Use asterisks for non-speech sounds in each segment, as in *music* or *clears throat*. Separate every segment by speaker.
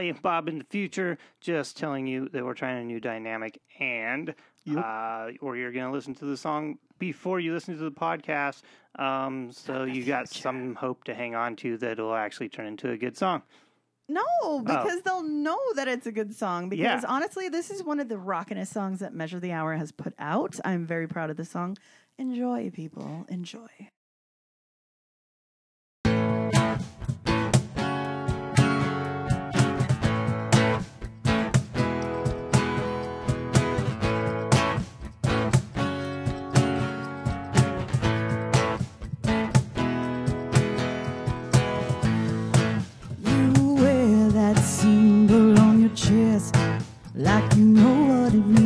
Speaker 1: it's Ali and Bob in the future, just telling you that we're trying a new dynamic and uh, or you're going to listen to the song before you listen to the podcast. Um, so you got some hope to hang on to that it'll actually turn into a good song.
Speaker 2: No, because they'll know that it's a good song. Because
Speaker 1: Yeah.
Speaker 2: honestly, this is one of the rockinest songs that Measure the Hour has put out. I'm very proud of the song. Enjoy, people. Enjoy. Like you know what it means,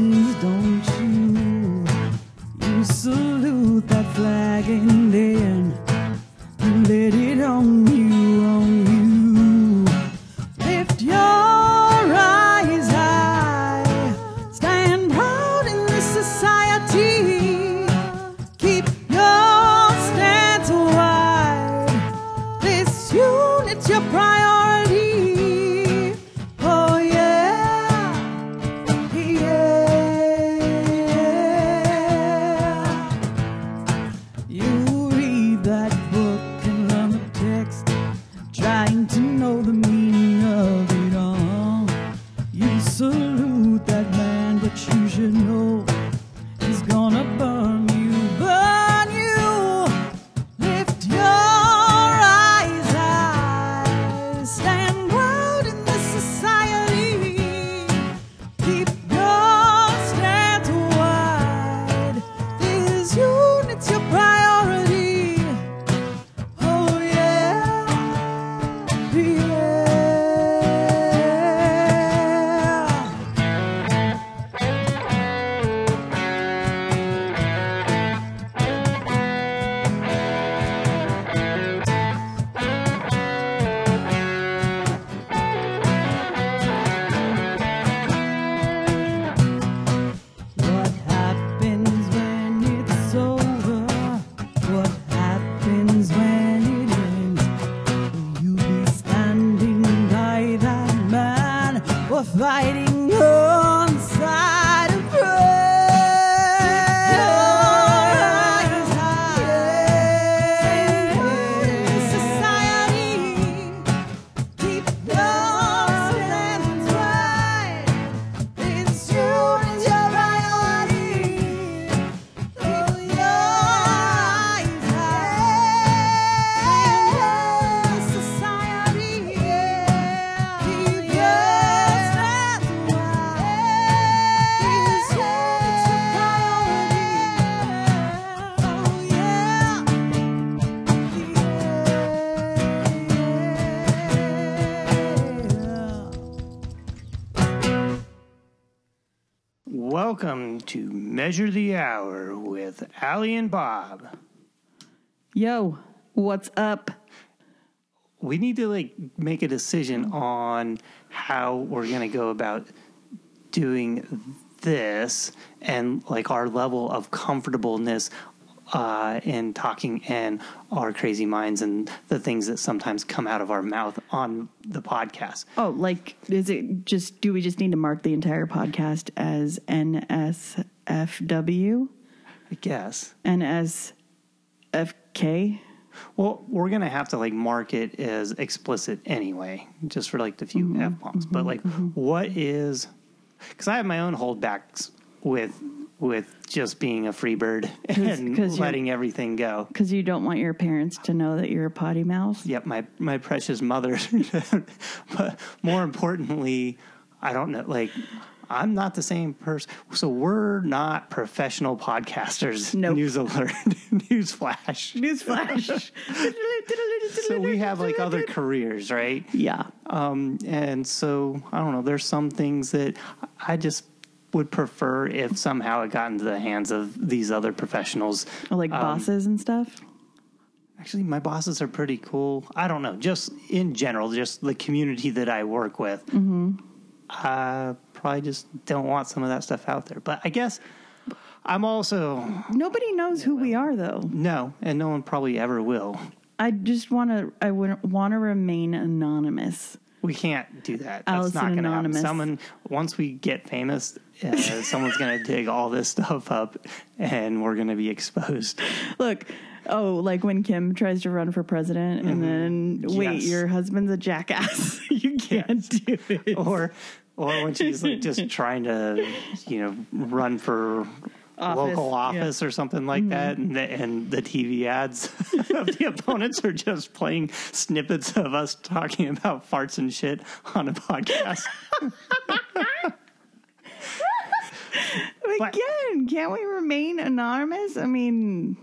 Speaker 1: Ali and Bob.
Speaker 2: Yo, what's up?
Speaker 1: We need to like make a decision on how we're going to go about doing this and like our level of comfortableness uh, in talking and our crazy minds and the things that sometimes come out of our mouth on the podcast.
Speaker 2: Oh, like, is it just, do we just need to mark the entire podcast as NSFW?
Speaker 1: I guess.
Speaker 2: NSFK?
Speaker 1: Well, we're gonna have to like mark it as explicit anyway, just for like the few
Speaker 2: Mm-hmm.
Speaker 1: f bombs. But like, what is? Because I have my own holdbacks with with just being a free bird *laughs* and
Speaker 2: 'cause
Speaker 1: letting everything go.
Speaker 2: Because you don't want your parents to know that you're a potty mouth?
Speaker 1: Yep, my my precious mother. *laughs* but more importantly, I don't know. Like, I'm not the same person. So we're not professional podcasters.
Speaker 2: Nope.
Speaker 1: News alert. *laughs* News flash.
Speaker 2: News flash. *laughs*
Speaker 1: So we have like other careers, right?
Speaker 2: Yeah.
Speaker 1: Um, and so I don't know. There's some things that I just would prefer if somehow it got into the hands of these other professionals.
Speaker 2: Like
Speaker 1: Um,
Speaker 2: bosses and stuff.
Speaker 1: Actually, my bosses are pretty cool. I don't know, just in general, just the community that I work with. Mm-hmm. I probably just don't want some of that stuff out there. But I guess I'm also
Speaker 2: Nobody knows who we are, though.
Speaker 1: no, and no one probably ever will.
Speaker 2: I just want to. I would want to remain anonymous.
Speaker 1: We can't do that. That's
Speaker 2: Allison
Speaker 1: not going to happen. Someone once we get famous, uh, someone's going *laughs* to dig all this stuff up, and we're going to be exposed.
Speaker 2: Look, oh, like when Kim tries to run for president, and then wait,
Speaker 1: Mm-hmm. Yes.
Speaker 2: your husband's a jackass. *laughs* you can't do it.
Speaker 1: or or when she's like just *laughs* trying to you know run for
Speaker 2: Office,
Speaker 1: local
Speaker 2: yeah.
Speaker 1: office or something like mm-hmm. that and the, and the TV ads *laughs* of the *laughs* opponents are just playing snippets of us talking about farts and shit on a podcast But-
Speaker 2: Again, can't we remain anonymous? I mean,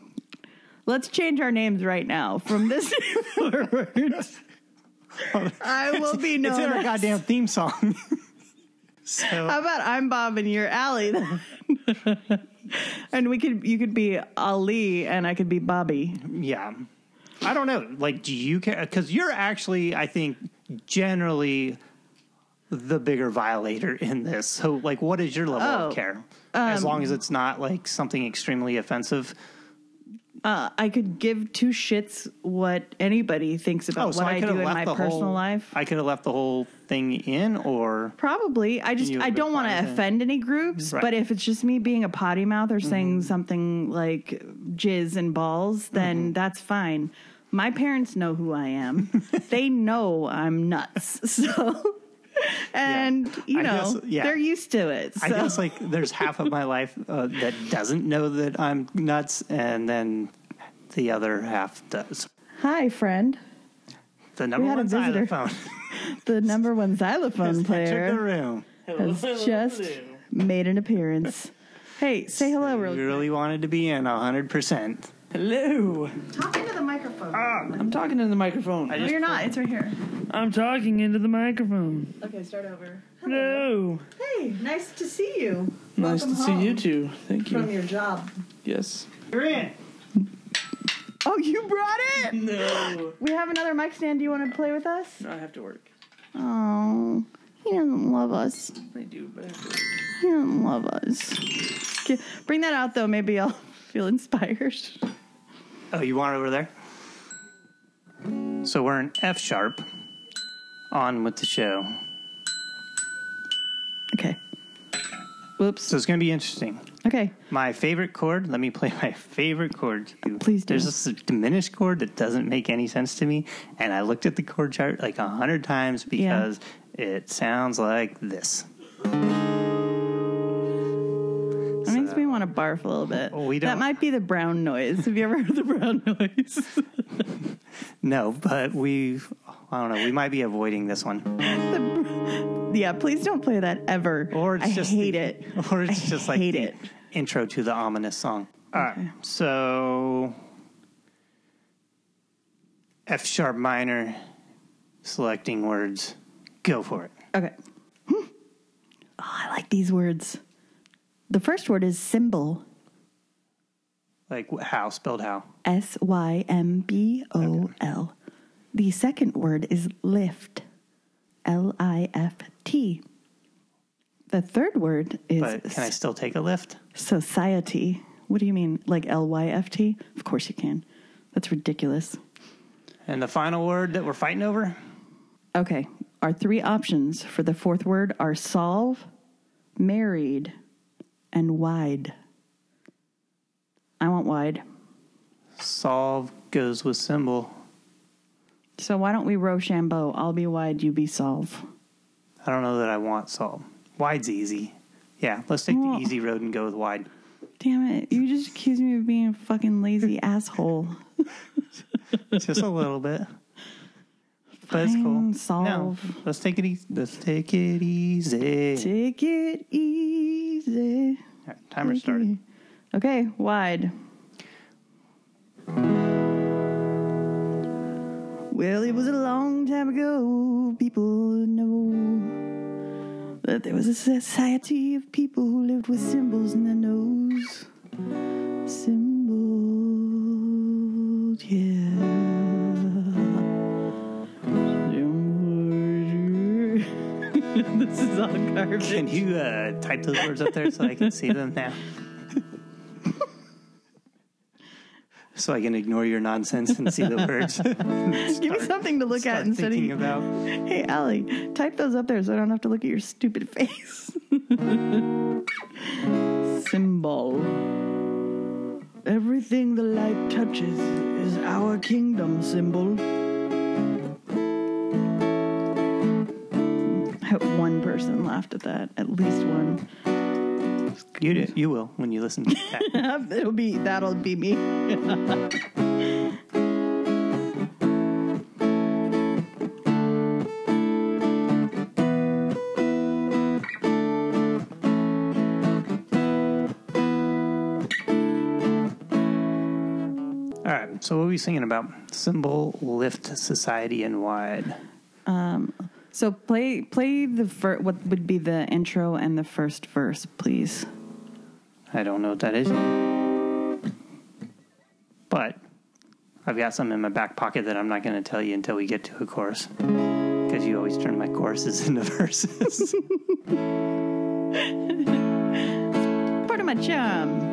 Speaker 2: let's change our names right now from this forward. Oh, I will be known.
Speaker 1: it's in our goddamn theme song so *laughs*
Speaker 2: How about I'm Bob and you're Allie? then? *laughs* and we could, you could be Ali and I could be Bobby.
Speaker 1: Yeah. I don't know. Like, do you care? Because you're actually, I think, generally the bigger violator in this. So, like, what is your level
Speaker 2: Oh,
Speaker 1: of care? as um, long as it's not like something extremely offensive.
Speaker 2: Uh, I could give two shits what anybody thinks about what I,
Speaker 1: could
Speaker 2: do in my personal
Speaker 1: whole,
Speaker 2: life.
Speaker 1: I could have left the whole thing in, or
Speaker 2: Probably. I just I don't want to offend any groups,
Speaker 1: Right. Mm-hmm.
Speaker 2: but if it's just me being a potty mouth or saying something like jizz and balls, then
Speaker 1: Mm-hmm.
Speaker 2: that's fine. My parents know who I am. they know I'm nuts. *laughs* So *laughs* and you know,
Speaker 1: guess- yeah.
Speaker 2: they're used to it. So
Speaker 1: I guess like there's half of my life uh, that doesn't know that I'm nuts, and then the other half does.
Speaker 2: Hi friend.
Speaker 1: The number
Speaker 2: had a
Speaker 1: one xylophone *laughs*
Speaker 2: The number one xylophone *laughs*
Speaker 1: entered the
Speaker 2: player
Speaker 1: room.
Speaker 2: has just made an appearance. Hey, say hello real
Speaker 1: You really wanted to be in hundred percent.
Speaker 3: Hello.
Speaker 2: Talk ah. into the microphone.
Speaker 3: I'm talking in the microphone.
Speaker 2: no, you're not. It's right here.
Speaker 3: I'm talking into the microphone.
Speaker 2: Okay, start over.
Speaker 3: Hello.
Speaker 2: Hey, nice to see you.
Speaker 3: Nice to
Speaker 2: Welcome
Speaker 3: see
Speaker 2: home
Speaker 3: you too. Thank you.
Speaker 2: From
Speaker 3: you.
Speaker 2: your job.
Speaker 3: Yes.
Speaker 1: You're in.
Speaker 2: Oh, you brought it?
Speaker 3: No.
Speaker 2: We have another mic stand. Do you want to play with us?
Speaker 3: I have to work.
Speaker 2: Oh, he doesn't love us.
Speaker 3: I do, but I have to work.
Speaker 2: He doesn't love us. Okay, bring that out though. Maybe I'll *laughs* feel inspired.
Speaker 1: Oh, you want it over there? So we're in F sharp. On with the show.
Speaker 2: Okay. Whoops.
Speaker 1: So it's going to be interesting.
Speaker 2: Okay.
Speaker 1: My favorite chord. Let me play *laughs* my favorite chord. to.
Speaker 2: Please do.
Speaker 1: There's this diminished chord that doesn't make any sense to me, and I looked at the chord chart like a hundred times because it sounds like this.
Speaker 2: That want to barf a little bit.
Speaker 1: We
Speaker 2: That
Speaker 1: don't-
Speaker 2: might be the brown noise. Have you ever heard the brown *laughs* noise?
Speaker 1: No, but we. I don't know. We might be avoiding this one,
Speaker 2: yeah, please don't play that ever.
Speaker 1: or it's
Speaker 2: I
Speaker 1: just
Speaker 2: hate
Speaker 1: the-
Speaker 2: it.
Speaker 1: or it's
Speaker 2: I
Speaker 1: just like
Speaker 2: hate
Speaker 1: the
Speaker 2: it.
Speaker 1: intro to the ominous song. All right, so F sharp minor, selecting words. Go for it.
Speaker 2: Okay. Hmm. Oh, I like these words. The first word is symbol.
Speaker 1: Like how spelled how?
Speaker 2: S Y M B O L. The second word is lift. L I F T. The third word is
Speaker 1: But can I still take a lift?
Speaker 2: society. What do you mean? Like L Y F T? Of course you can. That's ridiculous.
Speaker 1: And the final word that we're fighting over?
Speaker 2: Okay. Our three options for the fourth word are solve, married, and wide. I want wide.
Speaker 1: Solve goes with symbol.
Speaker 2: So why don't we Rochambeau? I'll be wide, you be solve.
Speaker 1: I don't know that I want solve. Wide's easy. Yeah, let's take
Speaker 2: Well-
Speaker 1: the easy road and go with wide.
Speaker 2: Damn it. You just accused me of being a fucking lazy *laughs* asshole.
Speaker 1: Just a little bit. But it's cool.
Speaker 2: Fine,
Speaker 1: No,
Speaker 2: solve.
Speaker 1: let's take it easy. Let's take it easy.
Speaker 2: Take it easy.
Speaker 1: All right, timer started.
Speaker 2: Okay, wide. Well, it was a long time ago. People know that there was a society of people who lived with symbols in their nose. Symbols, yeah. *laughs* this is all garbage.
Speaker 1: Can you uh, type those words up there so I can see them now? *laughs* so I can ignore your nonsense and see the words. *laughs*
Speaker 2: Give me something to look at instead of
Speaker 1: about.
Speaker 2: Hey, Allie, type those up there so I don't have to look at your stupid face. Symbol. Everything the light touches is our kingdom symbol. Person laughed at that. At least one.
Speaker 1: You do, you will when you listen to that. *laughs*
Speaker 2: It'll be that'll be me.
Speaker 1: All right. So what are we singing about? Symbol, lift, society, and wide.
Speaker 2: Um, So play play the fir- what would be the intro and the first verse, please.
Speaker 1: I don't know what that is. But I've got some in my back pocket that I'm not going to tell you until we get to a chorus. Because you always turn my choruses *laughs* into verses. *laughs*
Speaker 2: Part of my charm.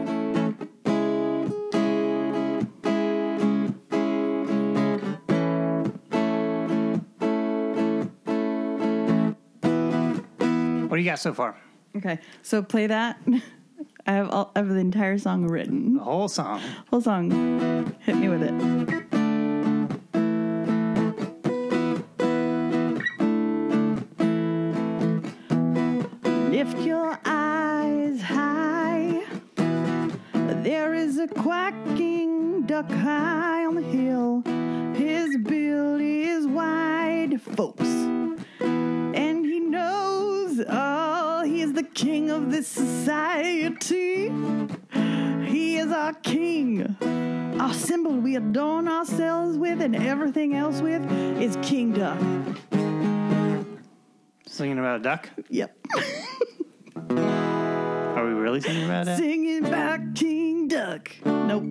Speaker 1: Do you got so far?
Speaker 2: Okay, so play that. *laughs* I have all, I have the entire song written.
Speaker 1: The whole song.
Speaker 2: Whole song. Hit me with it. Lift your eyes high. There is a quacking duck high We adorn ourselves with and everything else with is King Duck.
Speaker 1: Singing about a duck?
Speaker 2: Yep. *laughs*
Speaker 1: Are we really singing about that?
Speaker 2: Singing about King Duck. Nope.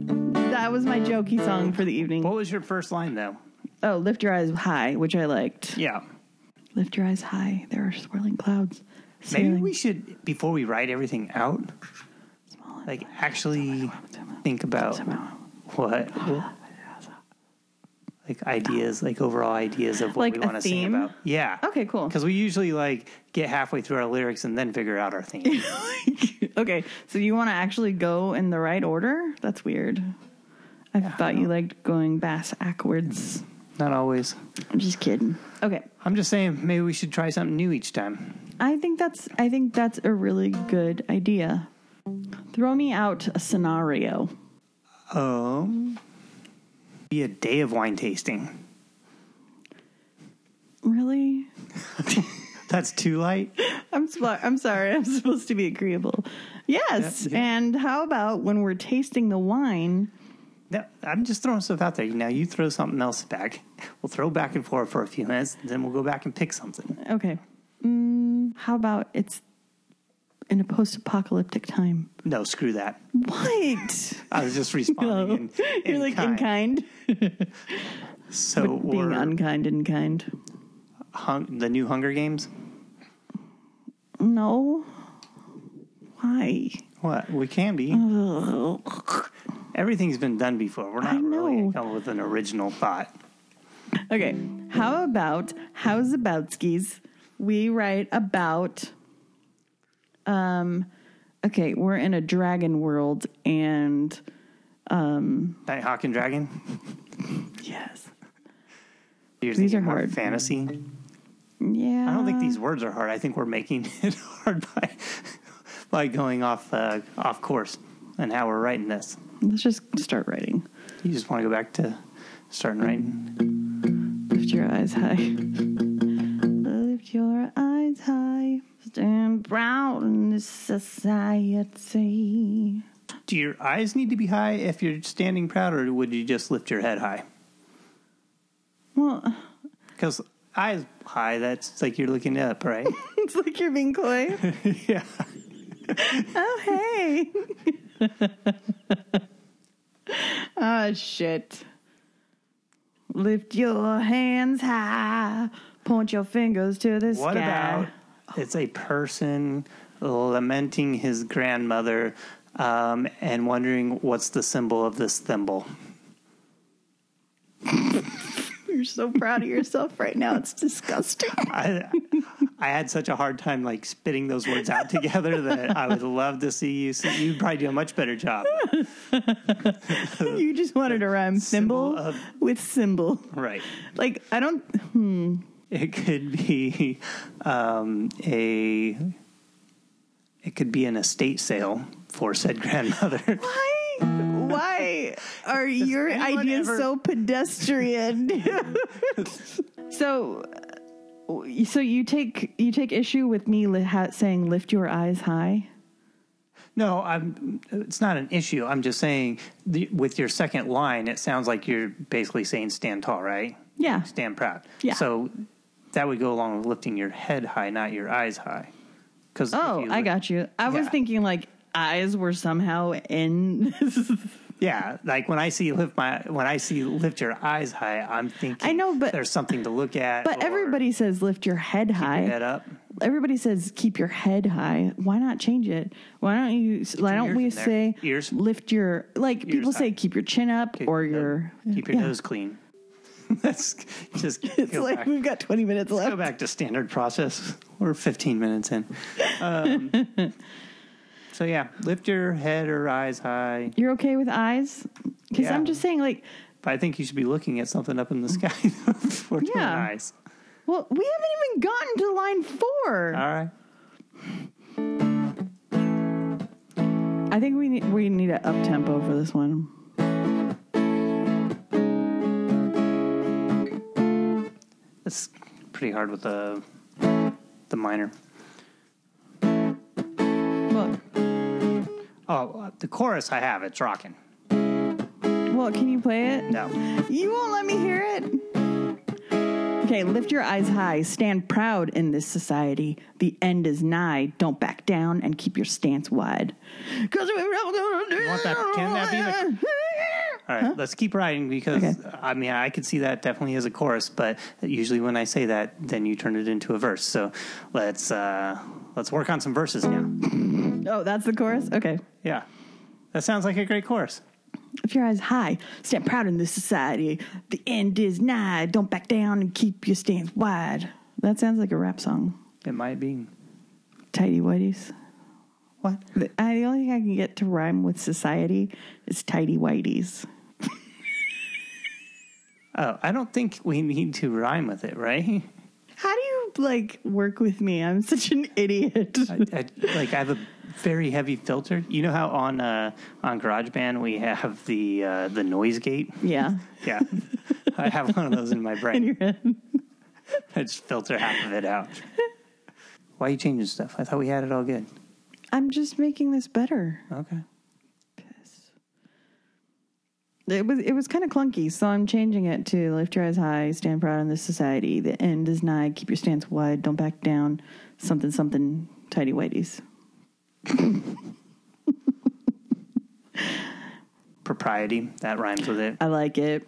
Speaker 2: That was my jokey song for the evening.
Speaker 1: What was your first line, though?
Speaker 2: Oh, lift your eyes high, which I liked.
Speaker 1: Yeah.
Speaker 2: Lift your eyes high. There are swirling clouds.
Speaker 1: Maybe we should, before we write everything out, like actually think about what, like ideas, like overall ideas of what
Speaker 2: Like
Speaker 1: we want to sing about. Yeah.
Speaker 2: Okay, cool.
Speaker 1: Because we usually like get halfway through our lyrics and then figure out our theme. *laughs*
Speaker 2: okay, so you want to actually go in the right order? That's weird. I thought you liked going bass backwards.
Speaker 1: Not always.
Speaker 2: I'm just kidding. Okay,
Speaker 1: I'm just saying maybe we should try something new each time.
Speaker 2: I think that's I think that's a really good idea. Throw me out a scenario.
Speaker 1: Um, be a day of wine tasting.
Speaker 2: Really? *laughs*
Speaker 1: That's too light.
Speaker 2: I'm sp- I'm sorry. I'm supposed to be agreeable. Yes.
Speaker 1: Yeah, yeah.
Speaker 2: And how about when we're tasting the wine?
Speaker 1: No, I'm just throwing stuff out there. Now you throw something else back. We'll throw back and forth for a few minutes, then we'll go back and pick something.
Speaker 2: Okay. Mm, how about it's in a post-apocalyptic time?
Speaker 1: No, screw that.
Speaker 2: What?
Speaker 1: I was just responding. *laughs*
Speaker 2: No.
Speaker 1: in, in
Speaker 2: You're like
Speaker 1: kind.
Speaker 2: in kind. *laughs*
Speaker 1: So
Speaker 2: Being
Speaker 1: we're
Speaker 2: unkind in kind.
Speaker 1: hung, the new Hunger Games.
Speaker 2: No. Why?
Speaker 1: What we can be. Everything's been done before. We're not really
Speaker 2: know.
Speaker 1: gonna come up with an original thought.
Speaker 2: Okay. How about how's aboutskis? We write about um okay, we're in a dragon world and um,
Speaker 1: Nighthawk and Dragon.
Speaker 2: yes.
Speaker 1: You're
Speaker 2: These are hard.
Speaker 1: fantasy.
Speaker 2: Yeah.
Speaker 1: I don't think these words are hard. I think we're making *laughs* it hard by by going off uh, off course and how we're writing this.
Speaker 2: Let's just start writing.
Speaker 1: You just want to go back to starting writing.
Speaker 2: Lift your eyes high. Lift your eyes high. Stand proud in this society.
Speaker 1: Do your eyes need to be high if you're standing proud, or would you just lift your head high?
Speaker 2: Well,
Speaker 1: Because eyes high. That's like you're looking up, right? *laughs*
Speaker 2: it's like you're being coy. *laughs*
Speaker 1: yeah.
Speaker 2: oh, hey. oh, *laughs* shit. Lift your hands high. Point your fingers to the
Speaker 1: What
Speaker 2: sky.
Speaker 1: about it's a person lamenting his grandmother um, and wondering what's the symbol of this thimble? *laughs*
Speaker 2: You're so proud of yourself right now. It's disgusting. *laughs*
Speaker 1: I, I had such a hard time like spitting those words out together that I would love to see you. You'd probably do a much better job. *laughs*
Speaker 2: you just wanted to rhyme
Speaker 1: Symbol
Speaker 2: symbol
Speaker 1: of-
Speaker 2: with symbol.
Speaker 1: Right.
Speaker 2: Like, I don't. Hmm. *laughs*
Speaker 1: It could be um, a. It could be an estate sale for said *laughs* grandmother.
Speaker 2: Why? Why are your ideas
Speaker 1: ever-
Speaker 2: so pedestrian? *laughs* so, so you take you take issue with me li- ha- saying "lift your eyes high."
Speaker 1: No, I'm. It's not an issue. I'm just saying, the, with your second line, it sounds like you're basically saying "stand tall," right?
Speaker 2: Yeah.
Speaker 1: Stand proud.
Speaker 2: Yeah.
Speaker 1: So that would go along with lifting your head high, not your eyes high. Because
Speaker 2: Oh, I got you. I was thinking like eyes were somehow in. *laughs*
Speaker 1: Yeah, like when I see lift my when I see lift your eyes high, I'm thinking
Speaker 2: I know, but-
Speaker 1: there's something to look at.
Speaker 2: but everybody says lift your head high.
Speaker 1: your head up.
Speaker 2: Everybody says keep your head high. Why not change it? Why don't you? Why don't we
Speaker 1: ears
Speaker 2: say
Speaker 1: Ears.
Speaker 2: lift your like people say keep your chin up
Speaker 1: Keep
Speaker 2: or
Speaker 1: your
Speaker 2: your
Speaker 1: keep your
Speaker 2: yeah.
Speaker 1: nose clean. *laughs* That's just
Speaker 2: It's
Speaker 1: go
Speaker 2: like
Speaker 1: back.
Speaker 2: we've got twenty minutes
Speaker 1: Go
Speaker 2: left.
Speaker 1: Go back to standard process. We're 15 minutes in. Um, *laughs* so yeah, lift your head or eyes high.
Speaker 2: You're okay with eyes? Because
Speaker 1: Yeah.
Speaker 2: I'm just saying, like,
Speaker 1: But I think you should be looking at something up in the sky *laughs*
Speaker 2: Yeah.
Speaker 1: eyes.
Speaker 2: well, we haven't even gotten to line four.
Speaker 1: All right.
Speaker 2: I think we need we need an up tempo for this one.
Speaker 1: It's pretty hard with the the minor.
Speaker 2: Well,
Speaker 1: Oh, the chorus I have. It's rocking.
Speaker 2: well, can you play it?
Speaker 1: No.
Speaker 2: You won't let me hear it. Okay, lift your eyes high. Stand proud in this society. The end is nigh. Don't back down and keep your stance wide. Cause we're all gonna do
Speaker 1: want that- can that be the- All right, let's keep riding because
Speaker 2: Okay.
Speaker 1: I mean I could see that definitely as a chorus, but usually when I say that, then you turn it into a verse. So let's uh, let's work on some verses now.
Speaker 2: Oh, that's the chorus? Okay.
Speaker 1: Yeah, that sounds like a great chorus.
Speaker 2: Lift your eyes high. Stand proud in this society. The end is nigh. Don't back down and keep your stance wide. That sounds like a rap song.
Speaker 1: It might be
Speaker 2: Tidy whities.
Speaker 1: what?
Speaker 2: The, I, the only thing I can get to rhyme with society is tidy whities.
Speaker 1: Oh, I don't think we need to rhyme with it, right?
Speaker 2: How do you like work with me? I'm such an idiot.
Speaker 1: I, I, like I have a very heavy filter. You know how on uh, on GarageBand we have the uh, the noise gate.
Speaker 2: yeah.
Speaker 1: Yeah, I have one of those in my
Speaker 2: In
Speaker 1: brain.
Speaker 2: your head.
Speaker 1: I just filter half of it out. Why are you changing stuff? I thought we had it all good.
Speaker 2: I'm just making this better.
Speaker 1: Okay.
Speaker 2: It was it was kind of clunky, so I'm changing it to lift your eyes high, stand proud in this society. The end is nigh. Keep your stance wide. Don't back down. Something something. Tidy whities. *laughs*
Speaker 1: Propriety that rhymes with it.
Speaker 2: I like it.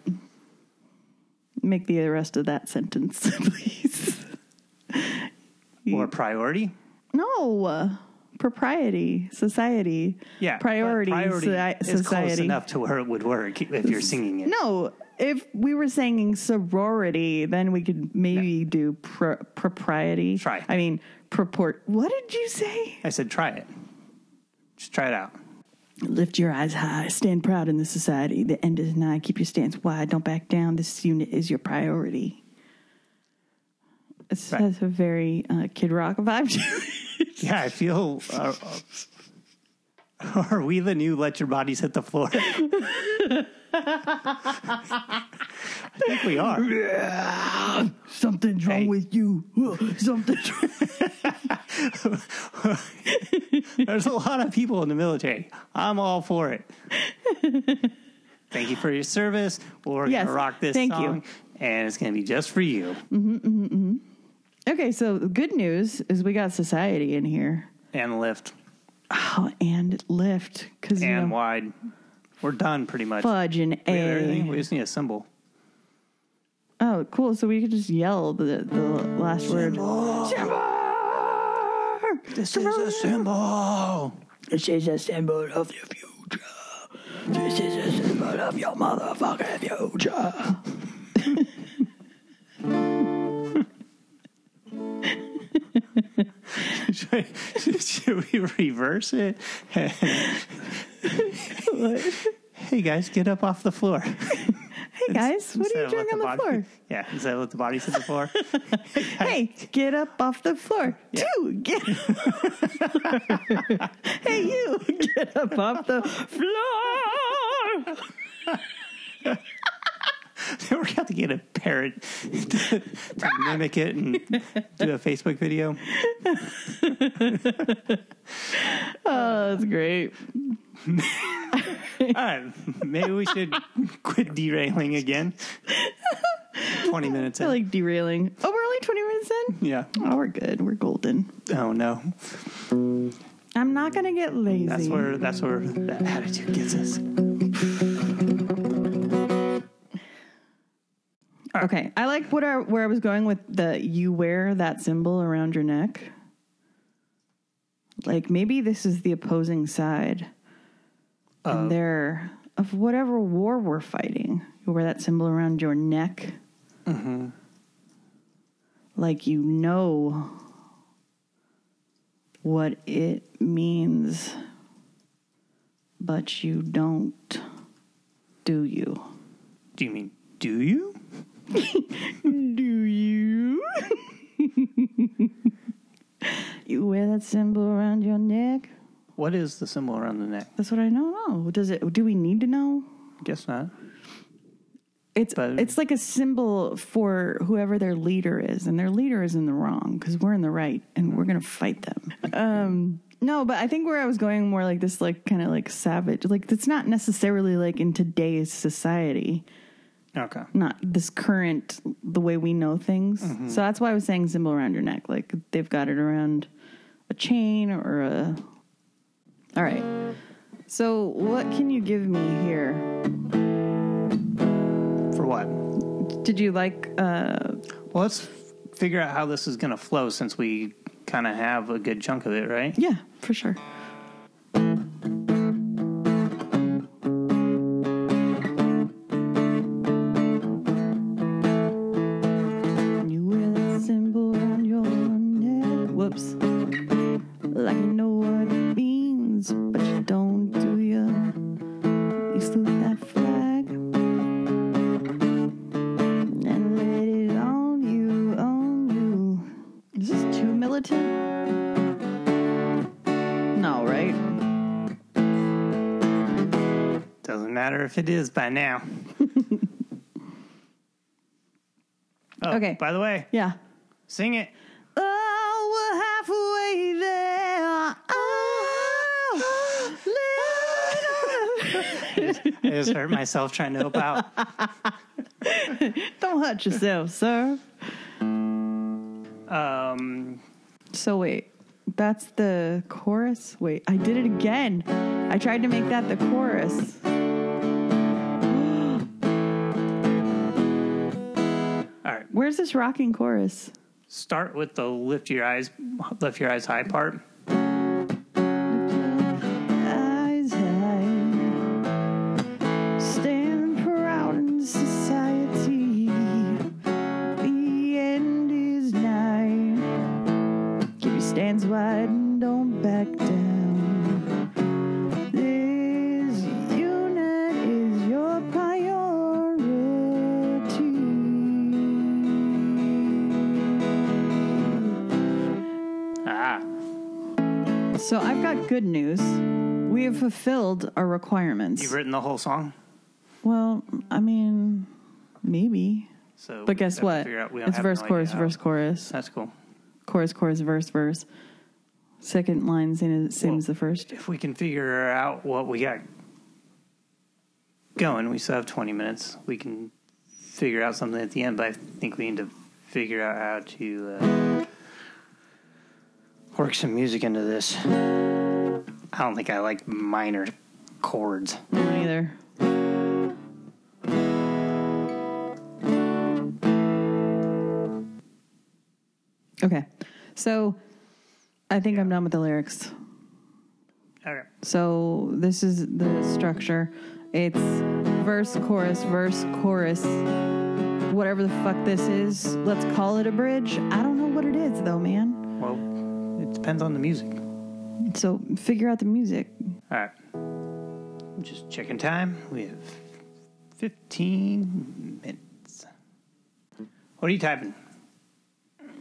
Speaker 2: Make the rest of that sentence, *laughs* please.
Speaker 1: Or priority.
Speaker 2: No, propriety, society.
Speaker 1: Yeah.
Speaker 2: priority,
Speaker 1: priority
Speaker 2: soci-
Speaker 1: is close
Speaker 2: society.
Speaker 1: enough to where it would work if you're singing it.
Speaker 2: No, if we were singing sorority, then we could maybe do pro- propriety.
Speaker 1: Try.
Speaker 2: I mean, purport. What did you say?
Speaker 1: I said try it. Just try it out.
Speaker 2: Lift your eyes high, stand proud in the society. The end is nigh. Keep your stance wide. Don't back down. This unit is your priority. It
Speaker 1: Right.
Speaker 2: has a very uh, Kid Rock vibe to it. *laughs* *laughs*
Speaker 1: Yeah, I feel. Uh, uh, *laughs* are we the new "Let Your Bodies Hit the Floor"? *laughs* I think we are.
Speaker 2: Something's wrong
Speaker 1: Hey.
Speaker 2: with you. Something's
Speaker 1: There's a lot of people in the military. I'm all for it. Thank you for your service. We're
Speaker 2: Yes,
Speaker 1: gonna rock this
Speaker 2: thank you.
Speaker 1: song, and it's gonna be just for you.
Speaker 2: Okay, so the good news is we got society in here.
Speaker 1: And lift.
Speaker 2: Oh, and lift because you
Speaker 1: And
Speaker 2: know,
Speaker 1: wide. We're done pretty much.
Speaker 2: fudge and
Speaker 1: We have. We just need a symbol.
Speaker 2: Oh, cool! So we could just yell the the last word.
Speaker 1: This is a symbol.
Speaker 2: This is a symbol of the future. This is a symbol of your motherfucking future. *laughs*
Speaker 1: should, *laughs* should we reverse it? *laughs* hey guys, get up off the floor.
Speaker 2: Hey guys, what are you doing on the
Speaker 1: body-
Speaker 2: floor?
Speaker 1: Yeah, is that let the bodies hit the floor.
Speaker 2: Hey, get up off the floor.
Speaker 1: Yeah.
Speaker 2: Two, get. *laughs* hey, you, get up off the floor. *laughs*
Speaker 1: We're going to get a parrot to, to mimic it and do a Facebook video. *laughs*
Speaker 2: Oh, that's great. *laughs*
Speaker 1: All right, maybe we should quit derailing again. 20 minutes in.
Speaker 2: I like derailing. Oh, we're only 20 minutes in?
Speaker 1: yeah.
Speaker 2: Oh, we're good. We're golden.
Speaker 1: Oh no.
Speaker 2: I'm not going to get lazy.
Speaker 1: That's where that's where that attitude gets us.
Speaker 2: Okay, I like what I, where I was going with the you wear that symbol around your neck. Like maybe this is the opposing side, and they're of whatever war we're fighting. You wear that symbol around your neck, mm-hmm. like you know what it means, but you don't. Do you?
Speaker 1: Do you mean do you? *laughs*
Speaker 2: Do you? *laughs* you wear that symbol around your neck?
Speaker 1: What is the symbol around the neck?
Speaker 2: That's what I don't know. Does it? Do we need to know?
Speaker 1: Guess not.
Speaker 2: It's
Speaker 1: But-
Speaker 2: it's like a symbol for whoever their leader is, and their leader is in the wrong because we're in the right, and we're gonna fight them. *laughs* Um, no, but I think where I was going more like this, like kind of like savage, like it's not necessarily like in today's society.
Speaker 1: Okay.
Speaker 2: not this current the way we know things. So that's why I was saying symbol around your neck. Like they've got it around a chain or a. All right. So what can you give me here?
Speaker 1: For what?
Speaker 2: Did you like? uh
Speaker 1: Well, let's figure out how this is going to flow since we kind of have a good chunk of it, right?
Speaker 2: Yeah, for sure.
Speaker 1: If it is by now. *laughs* oh,
Speaker 2: Okay.
Speaker 1: By the way,
Speaker 2: Yeah.
Speaker 1: sing it.
Speaker 2: Oh, we're halfway there. Oh, *laughs*
Speaker 1: I just hurt myself trying to help out.
Speaker 2: Don't hurt yourself, sir.
Speaker 1: Um,
Speaker 2: So wait, that's the chorus. Wait, I did it again. I tried to make that the chorus. Where's this rocking chorus?
Speaker 1: Start with the lift your eyes, lift your eyes high part.
Speaker 2: Requirements.
Speaker 1: you've written the whole song.
Speaker 2: Well, I mean, maybe.
Speaker 1: So,
Speaker 2: But guess what? It's verse,
Speaker 1: no
Speaker 2: chorus, verse, chorus,
Speaker 1: That's cool.
Speaker 2: chorus, chorus, verse, verse. Second line same, same
Speaker 1: Well,
Speaker 2: as the first.
Speaker 1: If we can figure out what we got going, we still have 20 minutes. We can figure out something at the end, but I think we need to figure out how to uh, work some music into this. I don't think I like minor chords.
Speaker 2: Me Neither. Okay. So I think I'm done with the lyrics.
Speaker 1: Okay.
Speaker 2: So this is the structure. It's verse, chorus, verse, chorus. Whatever the fuck this is, let's call it a bridge. I don't know what it is though, man.
Speaker 1: Well, it depends on the music.
Speaker 2: So figure out the music.
Speaker 1: All right. Just checking time. We have 15 minutes. What are you typing?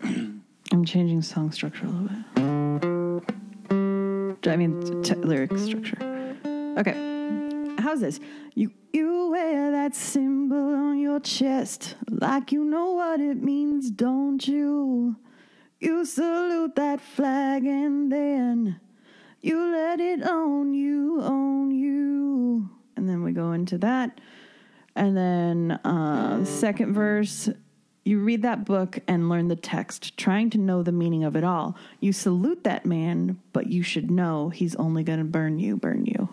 Speaker 1: *clears throat*
Speaker 2: I'm changing song structure a little bit. I mean, t- lyric structure. Okay. How's this? You you wear that symbol on your chest like you know what it means, don't you? You salute that flag and then you let it own you, own you. And then we go into that. And then uh second verse you read that book and learn the text, trying to know the meaning of it all. You salute that man, but you should know he's only going to burn you, burn you.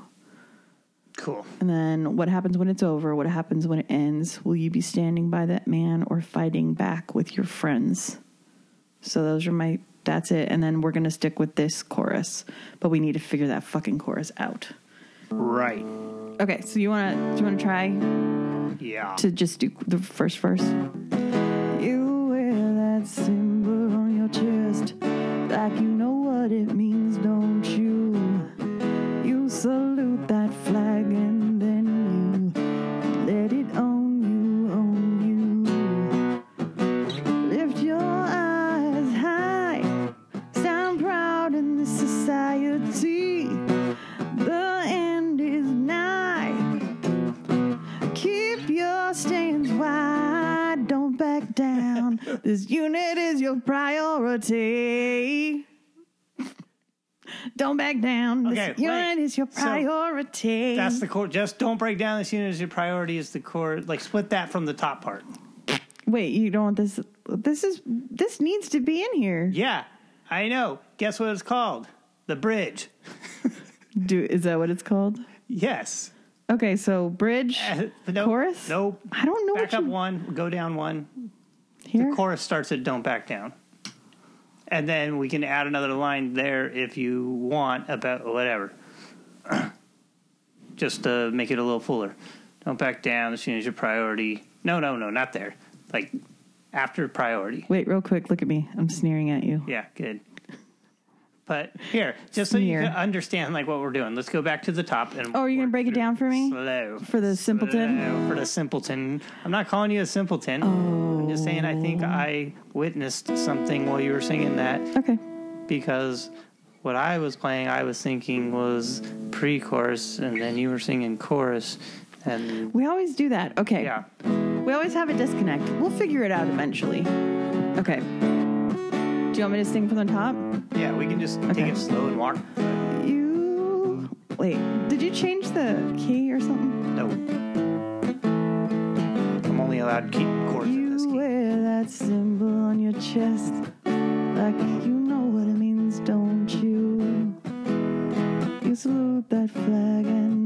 Speaker 1: Cool.
Speaker 2: And then what happens when it's over? What happens when it ends? Will you be standing by that man or fighting back with your friends? So those are my that's it. And then we're going to stick with this chorus, but we need to figure that fucking chorus out.
Speaker 1: Right.
Speaker 2: Okay, so you want to do you want to try
Speaker 1: Yeah.
Speaker 2: to just do the first verse. You wear that symbol on your chest, like you know what it means, don't your priority. Don't back down.
Speaker 1: Okay,
Speaker 2: this unit
Speaker 1: wait.
Speaker 2: is your
Speaker 1: So,
Speaker 2: priority.
Speaker 1: That's the core. Just don't break down this unit as your priority is the core. Like split that from the top part.
Speaker 2: Wait, you don't want this? This is this needs to be in here.
Speaker 1: Yeah, I know. Guess what it's called? The bridge. *laughs*
Speaker 2: Do is that what it's called?
Speaker 1: Yes.
Speaker 2: Okay, so bridge,
Speaker 1: Uh, no,
Speaker 2: chorus.
Speaker 1: Nope.
Speaker 2: I don't know
Speaker 1: Back
Speaker 2: what
Speaker 1: up
Speaker 2: you
Speaker 1: one. Go down one.
Speaker 2: Here.
Speaker 1: The chorus starts at "Don't back down," and then we can add another line there if you want about whatever. *clears throat* Just to make it a little fuller. Don't back down as soon as your priority. No, no, no, not there. Like after priority.
Speaker 2: Wait, real quick. Look at me. I'm sneering at you.
Speaker 1: Yeah, good. But here, just so you can understand like what we're doing. Let's go back to the top and.
Speaker 2: Oh, are you gonna break it down for me?
Speaker 1: Slow.
Speaker 2: For the simpleton?
Speaker 1: Slow for the simpleton. I'm not calling you a simpleton. I'm just saying I think oh. I witnessed something while you were singing that
Speaker 2: Okay.
Speaker 1: because what I was playing, I was thinking was pre-chorus, and then you were singing chorus, and
Speaker 2: We always do that. Okay.
Speaker 1: yeah,
Speaker 2: We always have a disconnect. We'll figure it out eventually. Okay. Do you want me to sing from the top?
Speaker 1: yeah, we can just
Speaker 2: Okay.
Speaker 1: take it slow and walk.
Speaker 2: You. Wait, did you change the key or something?
Speaker 1: No, I'm only allowed to keep chords in this
Speaker 2: You
Speaker 1: key.
Speaker 2: wear that symbol on your chest. Like you know what it means, don't you? You salute that flag and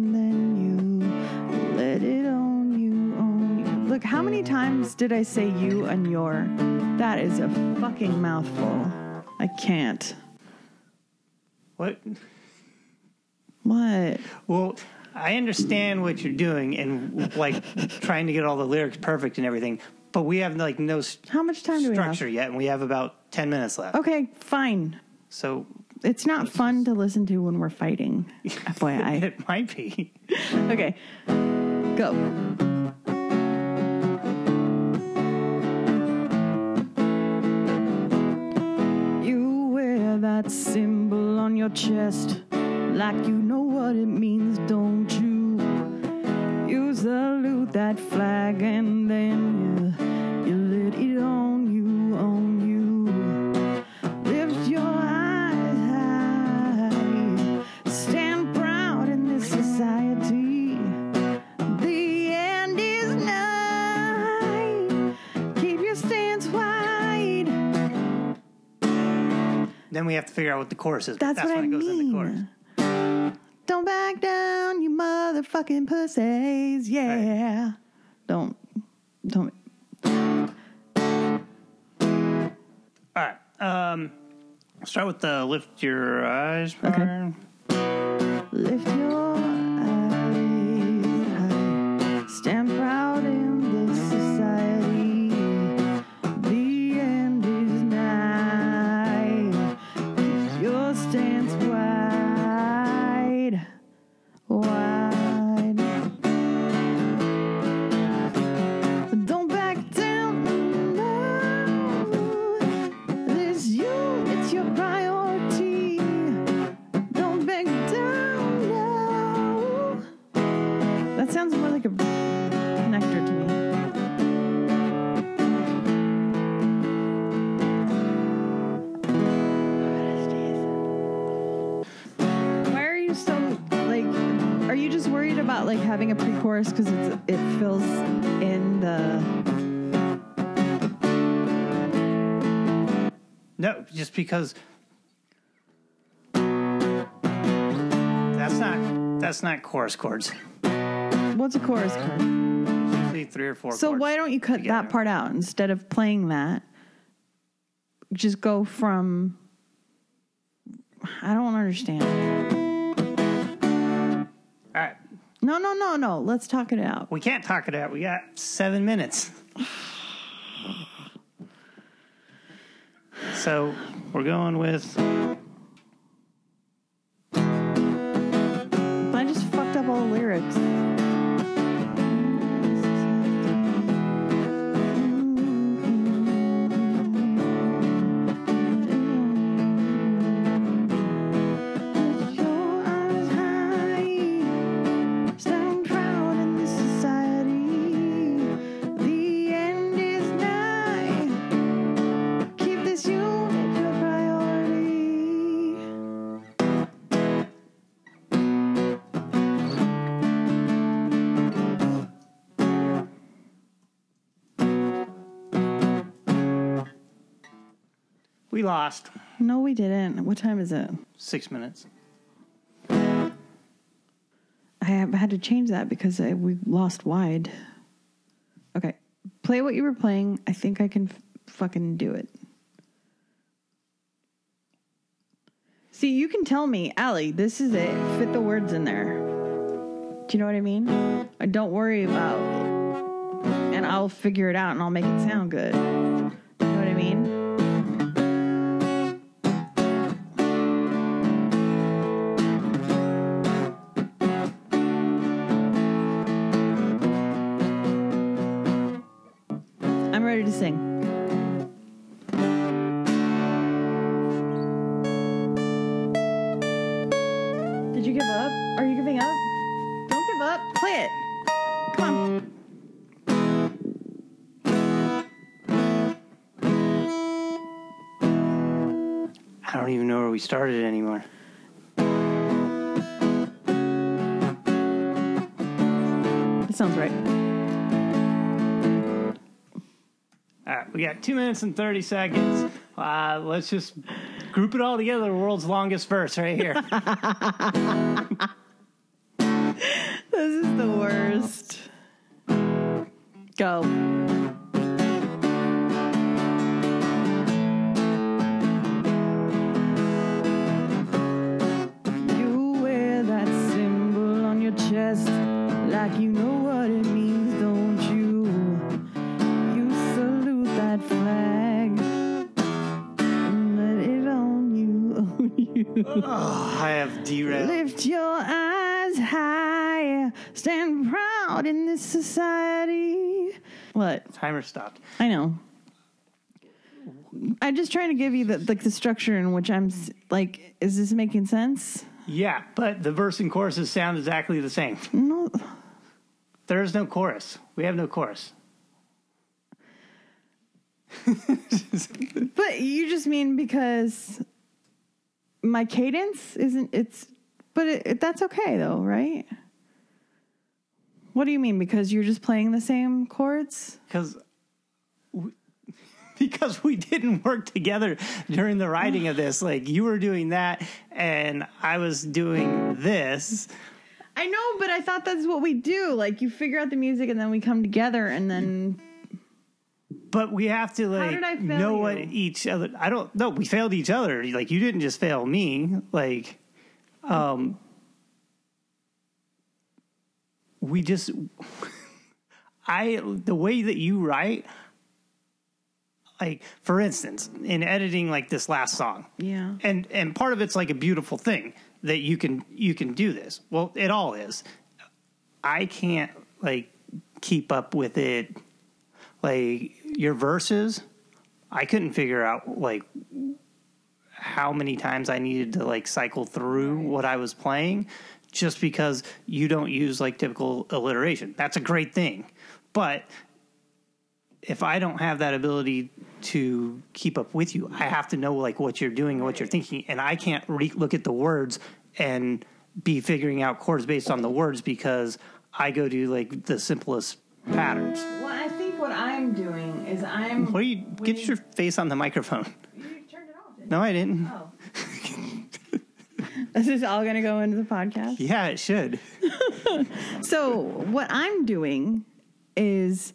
Speaker 2: Look, how many times did I say you and your? That is a fucking mouthful. I can't.
Speaker 1: What?
Speaker 2: What?
Speaker 1: Well, I understand what you're doing and like trying to get all the lyrics perfect and everything, but we have like no s-
Speaker 2: How much time do we
Speaker 1: structure
Speaker 2: have?
Speaker 1: yet, and we have about ten minutes left.
Speaker 2: Okay, fine.
Speaker 1: So
Speaker 2: It's not fun to listen to when we're fighting. *laughs* FYI.
Speaker 1: it might be. *laughs*
Speaker 2: Okay, go. Symbol on your chest like you know what it means, don't you? You salute that flag and then you
Speaker 1: then we have to figure out what the chorus is.
Speaker 2: That's,
Speaker 1: that's
Speaker 2: what
Speaker 1: when
Speaker 2: I
Speaker 1: it goes
Speaker 2: mean.
Speaker 1: into chorus.
Speaker 2: Don't back down, you motherfucking pussies. Yeah. Don't. Don't.
Speaker 1: All right. Um, start with the lift your eyes part.
Speaker 2: Okay. Lift your about like having a pre-chorus because it's it fills in the?
Speaker 1: No, just because that's not that's not chorus chords.
Speaker 2: What's a chorus chord?
Speaker 1: Usually three or four.
Speaker 2: So why don't you cut
Speaker 1: together.
Speaker 2: that part out instead of playing that? Just go from. I don't understand. No, no, no, no. Let's talk it out.
Speaker 1: we can't talk it out. We got seven minutes. So we're going with lost
Speaker 2: No, we didn't. What time is it?
Speaker 1: six minutes.
Speaker 2: I have had to change that because I, we lost wide. Okay, play what you were playing. I think I can f- fucking do it. See, you can tell me, Allie, this is it. Fit the words in there. Do you know what I mean? Uh, Don't worry about and I'll figure it out and I'll make it sound good. Don't
Speaker 1: even know where we started anymore.
Speaker 2: That sounds right.
Speaker 1: All right, we got two minutes and 30 seconds. Uh, let's just group it all together. The world's longest verse right here. *laughs*
Speaker 2: This is the worst. Go.
Speaker 1: I.
Speaker 2: Lift your eyes high, stand proud in this society. What?
Speaker 1: Timer stopped.
Speaker 2: I know. I'm just trying to give you the like the structure in which I'm like. Is this making sense?
Speaker 1: Yeah, but the verse and choruses sound exactly the same.
Speaker 2: No.
Speaker 1: There is no chorus. We have no chorus.
Speaker 2: But you just mean because my cadence isn't. It's. But it, it, that's okay though, right? What do you mean? Because you're just playing the same chords?
Speaker 1: Because *laughs* because we didn't work together during the writing of this. Like you were doing that, and I was doing this.
Speaker 2: I know, but I thought that's what we do. Like you figure out the music and then we come together and then
Speaker 1: But we have to like
Speaker 2: did I fail
Speaker 1: know what each other. I don't know. We failed each other. Like you didn't just fail me. Like, um, we just. *laughs* I the way that you write, like for instance, in editing like this last song,
Speaker 2: yeah.
Speaker 1: and and part of it's like a beautiful thing that you can you can do this. Well, it all is. I can't like keep up with it. Like your verses, I couldn't figure out like how many times I needed to like cycle through what I was playing just because you don't use like typical alliteration. That's a great thing. But if I don't have that ability to keep up with you, I have to know like what you're doing and what you're thinking, and I can't re- look at the words and be figuring out chords based on the words because I go to like the simplest patterns.
Speaker 2: I'm doing is I'm.
Speaker 1: What are you? Get your face on the microphone.
Speaker 2: You turned it off. didn't
Speaker 1: No, I didn't.
Speaker 2: Oh. *laughs* this is all going to go into the podcast.
Speaker 1: Yeah, it should. *laughs*
Speaker 2: So what I'm doing is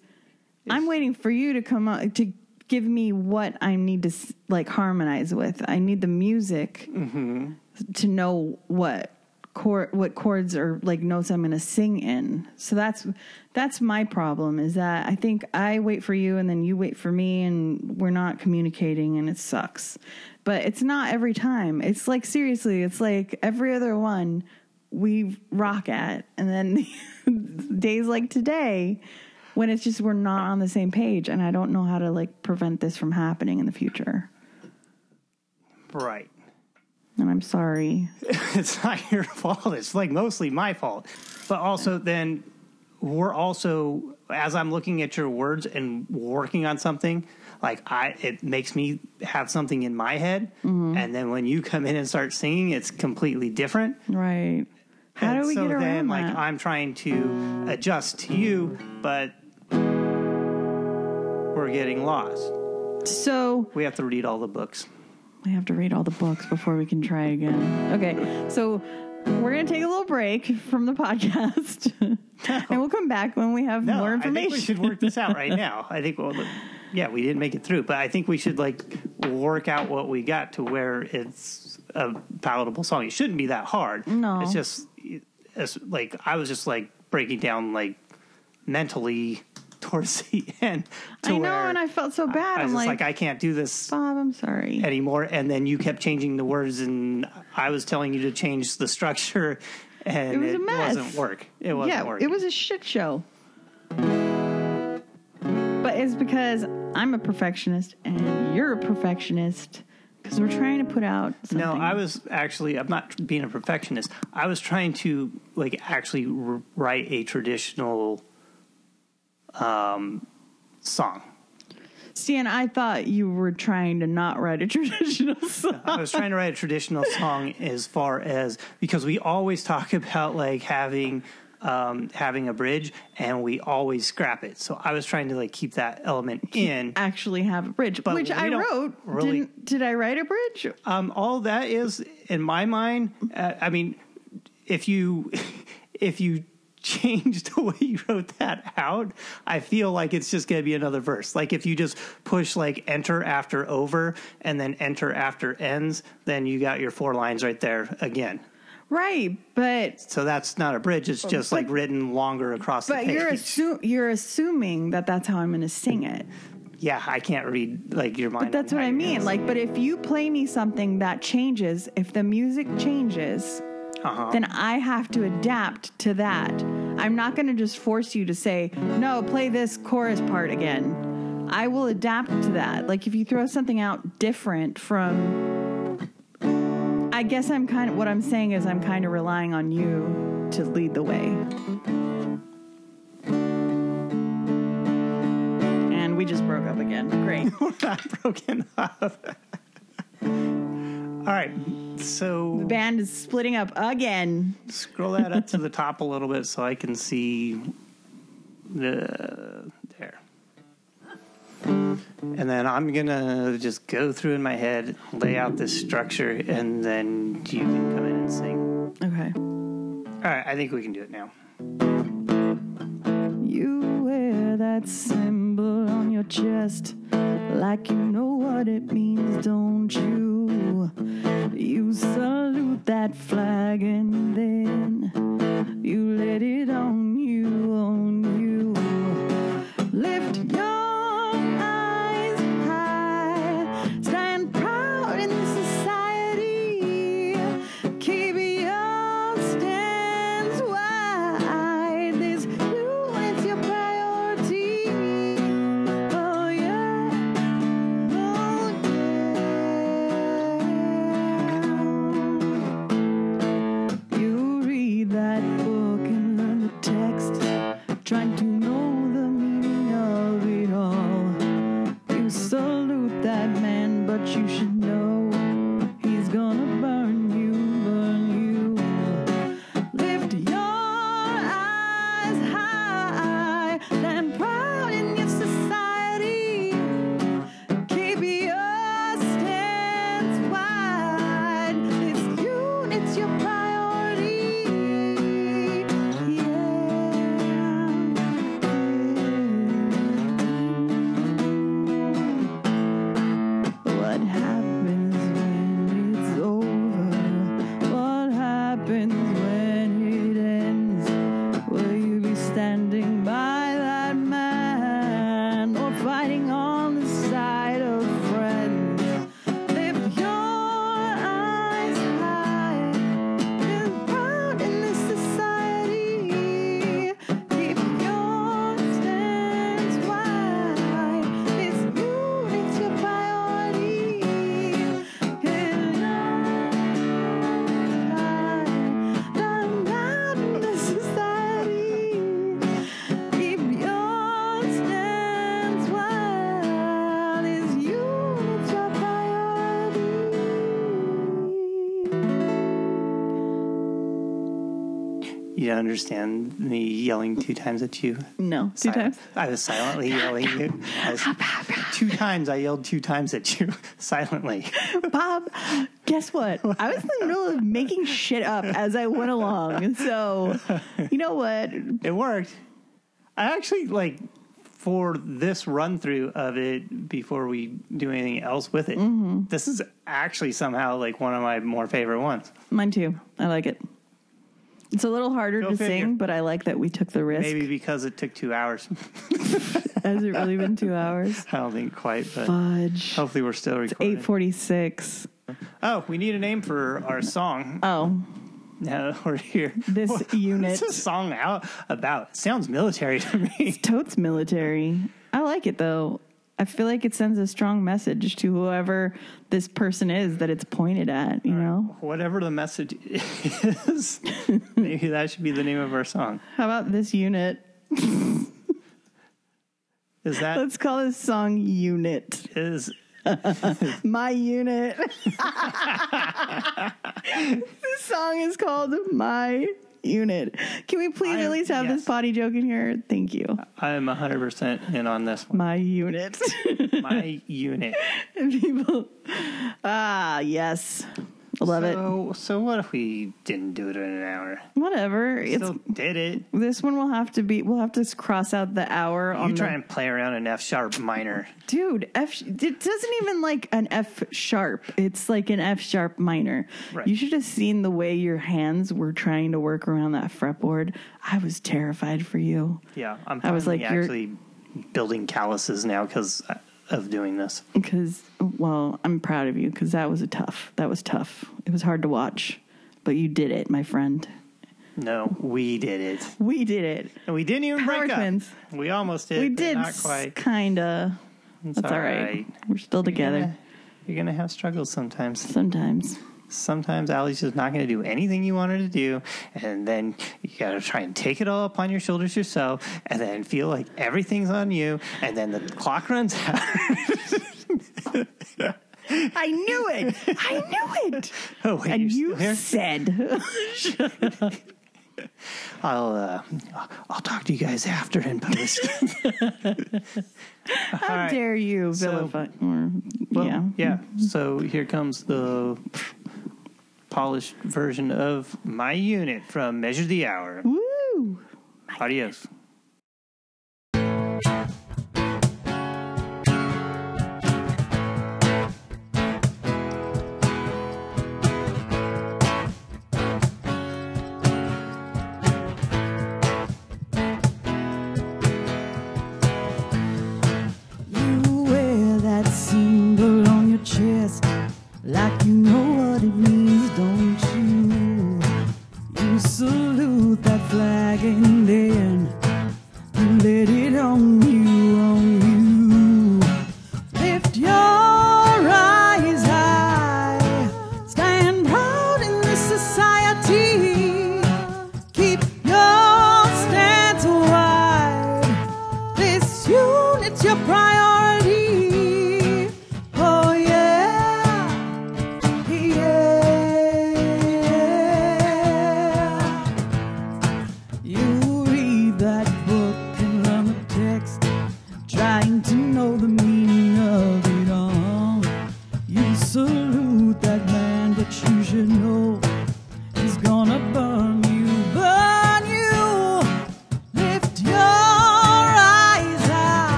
Speaker 2: I'm waiting for you to come up to give me what I need to like harmonize with. I need the music mm-hmm. to know what chord what chords or like notes I'm going to sing in. So that's that's my problem is that I think I wait for you and then you wait for me and we're not communicating and it sucks. But it's not every time. It's like seriously, it's like every other one we rock at and then *laughs* days like today when it's just we're not on the same page and I don't know how to like prevent this from happening in the future.
Speaker 1: Right.
Speaker 2: And I'm sorry. *laughs*
Speaker 1: it's not your fault. It's like mostly my fault. But also, then we're also, as I'm looking at your words and working on something, like I, it makes me have something in my head, mm-hmm. and then when you come in and start singing, it's completely different.
Speaker 2: Right. How
Speaker 1: And
Speaker 2: do we
Speaker 1: so
Speaker 2: get around
Speaker 1: then,
Speaker 2: that?
Speaker 1: like I'm trying to adjust to you, but we're getting lost.
Speaker 2: so
Speaker 1: We have to read all the books.
Speaker 2: We have to read all the books before we can try again. Okay. So we're going to take a little break from the podcast *laughs* and we'll come back when we have
Speaker 1: No,
Speaker 2: more
Speaker 1: I
Speaker 2: information.
Speaker 1: think we should work this out right now. I think, well, yeah, we didn't make it through, but I think we should like work out what we got to where it's a palatable song. It shouldn't be that hard.
Speaker 2: No.
Speaker 1: it's just it's like I was just like breaking down like mentally towards *laughs* the end. To
Speaker 2: I know, and I felt so bad.
Speaker 1: I was
Speaker 2: I'm
Speaker 1: just
Speaker 2: like,
Speaker 1: like, I can't do this
Speaker 2: Bob, I'm sorry.
Speaker 1: anymore. And then you kept changing the words, and I was telling you to change the structure, and
Speaker 2: It was a mess.
Speaker 1: wasn't work. It wasn't
Speaker 2: yeah,
Speaker 1: work.
Speaker 2: it was a shit show. But it's because I'm a perfectionist and you're a perfectionist because we're trying to put out something.
Speaker 1: No, I was actually. I'm not being a perfectionist. I was trying to like actually r- write a traditional um, song.
Speaker 2: See, and I thought you were trying to not write a *laughs* traditional song.
Speaker 1: I was trying to write a traditional song as far as because we always talk *laughs* about like having um, having a bridge, and we always scrap it. So I was trying to like keep that element in.
Speaker 2: Actually, have a bridge,
Speaker 1: But
Speaker 2: which I wrote.
Speaker 1: really-
Speaker 2: Didn't, did I write a bridge?
Speaker 1: Um, all that is in my mind. Uh, I mean, if you *laughs* if you change the way you wrote that out, I feel like it's just going to be another verse. Like if you just push like enter after over and then enter after ends, then you got your four lines right there again.
Speaker 2: Right, but
Speaker 1: So that's not a bridge. It's just like written longer across the
Speaker 2: but you're assu- you're assuming that that's how I'm going to sing it.
Speaker 1: yeah, I can't read like your mind.
Speaker 2: But that's what I mean. Like, but if you play me something that changes, if the music changes,
Speaker 1: Uh-huh.
Speaker 2: then I have to adapt to that. I'm not going to just force you to say, no, play this chorus part again. I will adapt to that. Like, if you throw something out different from. I guess I'm kind of. What I'm saying is, I'm kind of relying on you to lead the way. And we just broke up again. Great. *laughs*
Speaker 1: We're not broken up. *laughs* All right, so
Speaker 2: The band is splitting up again.
Speaker 1: Scroll that up to the top a little bit so I can see the there. And then I'm gonna just go through in my head, lay out this structure, and then you can come in and sing.
Speaker 2: Okay.
Speaker 1: All right, I think we can do it now.
Speaker 2: You that symbol on your chest like you know what it means, don't you? You salute that flag and then you let it on you, on you. Lift your
Speaker 1: Understand me yelling two times at you.
Speaker 2: No, two
Speaker 1: Silent-
Speaker 2: times.
Speaker 1: I was silently yelling *laughs* you. Was- two times I yelled two times at you *laughs* silently.
Speaker 2: Bob, guess what? I was in the middle of making shit up as I went along. So, you know what?
Speaker 1: It worked. I actually like for this run through of it before we do anything else with it.
Speaker 2: Mm-hmm.
Speaker 1: This is actually somehow like one of my more favorite ones.
Speaker 2: Mine too. I like it. It's a little harder
Speaker 1: Go
Speaker 2: to
Speaker 1: figure.
Speaker 2: sing, but I like that we took the risk.
Speaker 1: Maybe because it took two hours. *laughs*
Speaker 2: Has it really been two hours?
Speaker 1: I don't think quite, but
Speaker 2: Fudge.
Speaker 1: hopefully we're still recording.
Speaker 2: Eight forty six.
Speaker 1: Oh, we need a name for our song.
Speaker 2: Oh,
Speaker 1: Now we're here.
Speaker 2: This *laughs*
Speaker 1: What's
Speaker 2: unit.
Speaker 1: this song out about? It sounds military to me.
Speaker 2: totes military. I like it though. I feel like it sends a strong message to whoever this person is that it's pointed at. You know.
Speaker 1: Whatever the message is, *laughs* maybe that should be the name of our song.
Speaker 2: How about this unit? *laughs*
Speaker 1: Is that
Speaker 2: Let's call this song "Unit."
Speaker 1: is *laughs*
Speaker 2: My unit. this song is called My Unit. Can we please
Speaker 1: I
Speaker 2: at least have
Speaker 1: yes.
Speaker 2: this potty joke in here? Thank you.
Speaker 1: I'm 100% in on this one.
Speaker 2: My unit.
Speaker 1: My unit. *laughs*
Speaker 2: People. Ah, yes. Love it.
Speaker 1: So, so what if we didn't do it in an hour?
Speaker 2: Whatever. It's
Speaker 1: Still did it.
Speaker 2: this one will have to be. We'll have to cross out the hour on
Speaker 1: You
Speaker 2: the
Speaker 1: try and play around an F sharp minor.
Speaker 2: dude. F. It doesn't even like an F sharp. It's like an F sharp minor.
Speaker 1: Right.
Speaker 2: You should have seen the way your hands were trying to work around that fretboard. I was terrified for you
Speaker 1: Yeah, I'm
Speaker 2: I was like,
Speaker 1: actually building calluses now because of doing this.
Speaker 2: because. Well, I'm proud of you because that was a tough. That was tough. It was hard to watch, but you did it, my friend.
Speaker 1: No, we did it.
Speaker 2: We did it.
Speaker 1: And we didn't even break up. We almost did.
Speaker 2: we did
Speaker 1: Not quite.
Speaker 2: kinda.
Speaker 1: It's
Speaker 2: That's all right. We're still together.
Speaker 1: You're gonna, you're gonna have struggles sometimes.
Speaker 2: Sometimes
Speaker 1: sometimes Allie's just not going to do anything you want her to do. And then you got to try and take it all up on your shoulders yourself and then feel like everything's on you. And then the clock runs out. *laughs*
Speaker 2: I knew it. I knew it.
Speaker 1: Oh, wait,
Speaker 2: and you said. *laughs*
Speaker 1: I'll uh, I'll talk to you guys after in post. *laughs*
Speaker 2: How right. dare you vilify?
Speaker 1: Well,
Speaker 2: yeah,
Speaker 1: yeah. So here comes the polished version of my unit from Measure the Hour.
Speaker 2: Woo! My Adios.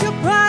Speaker 2: your pride.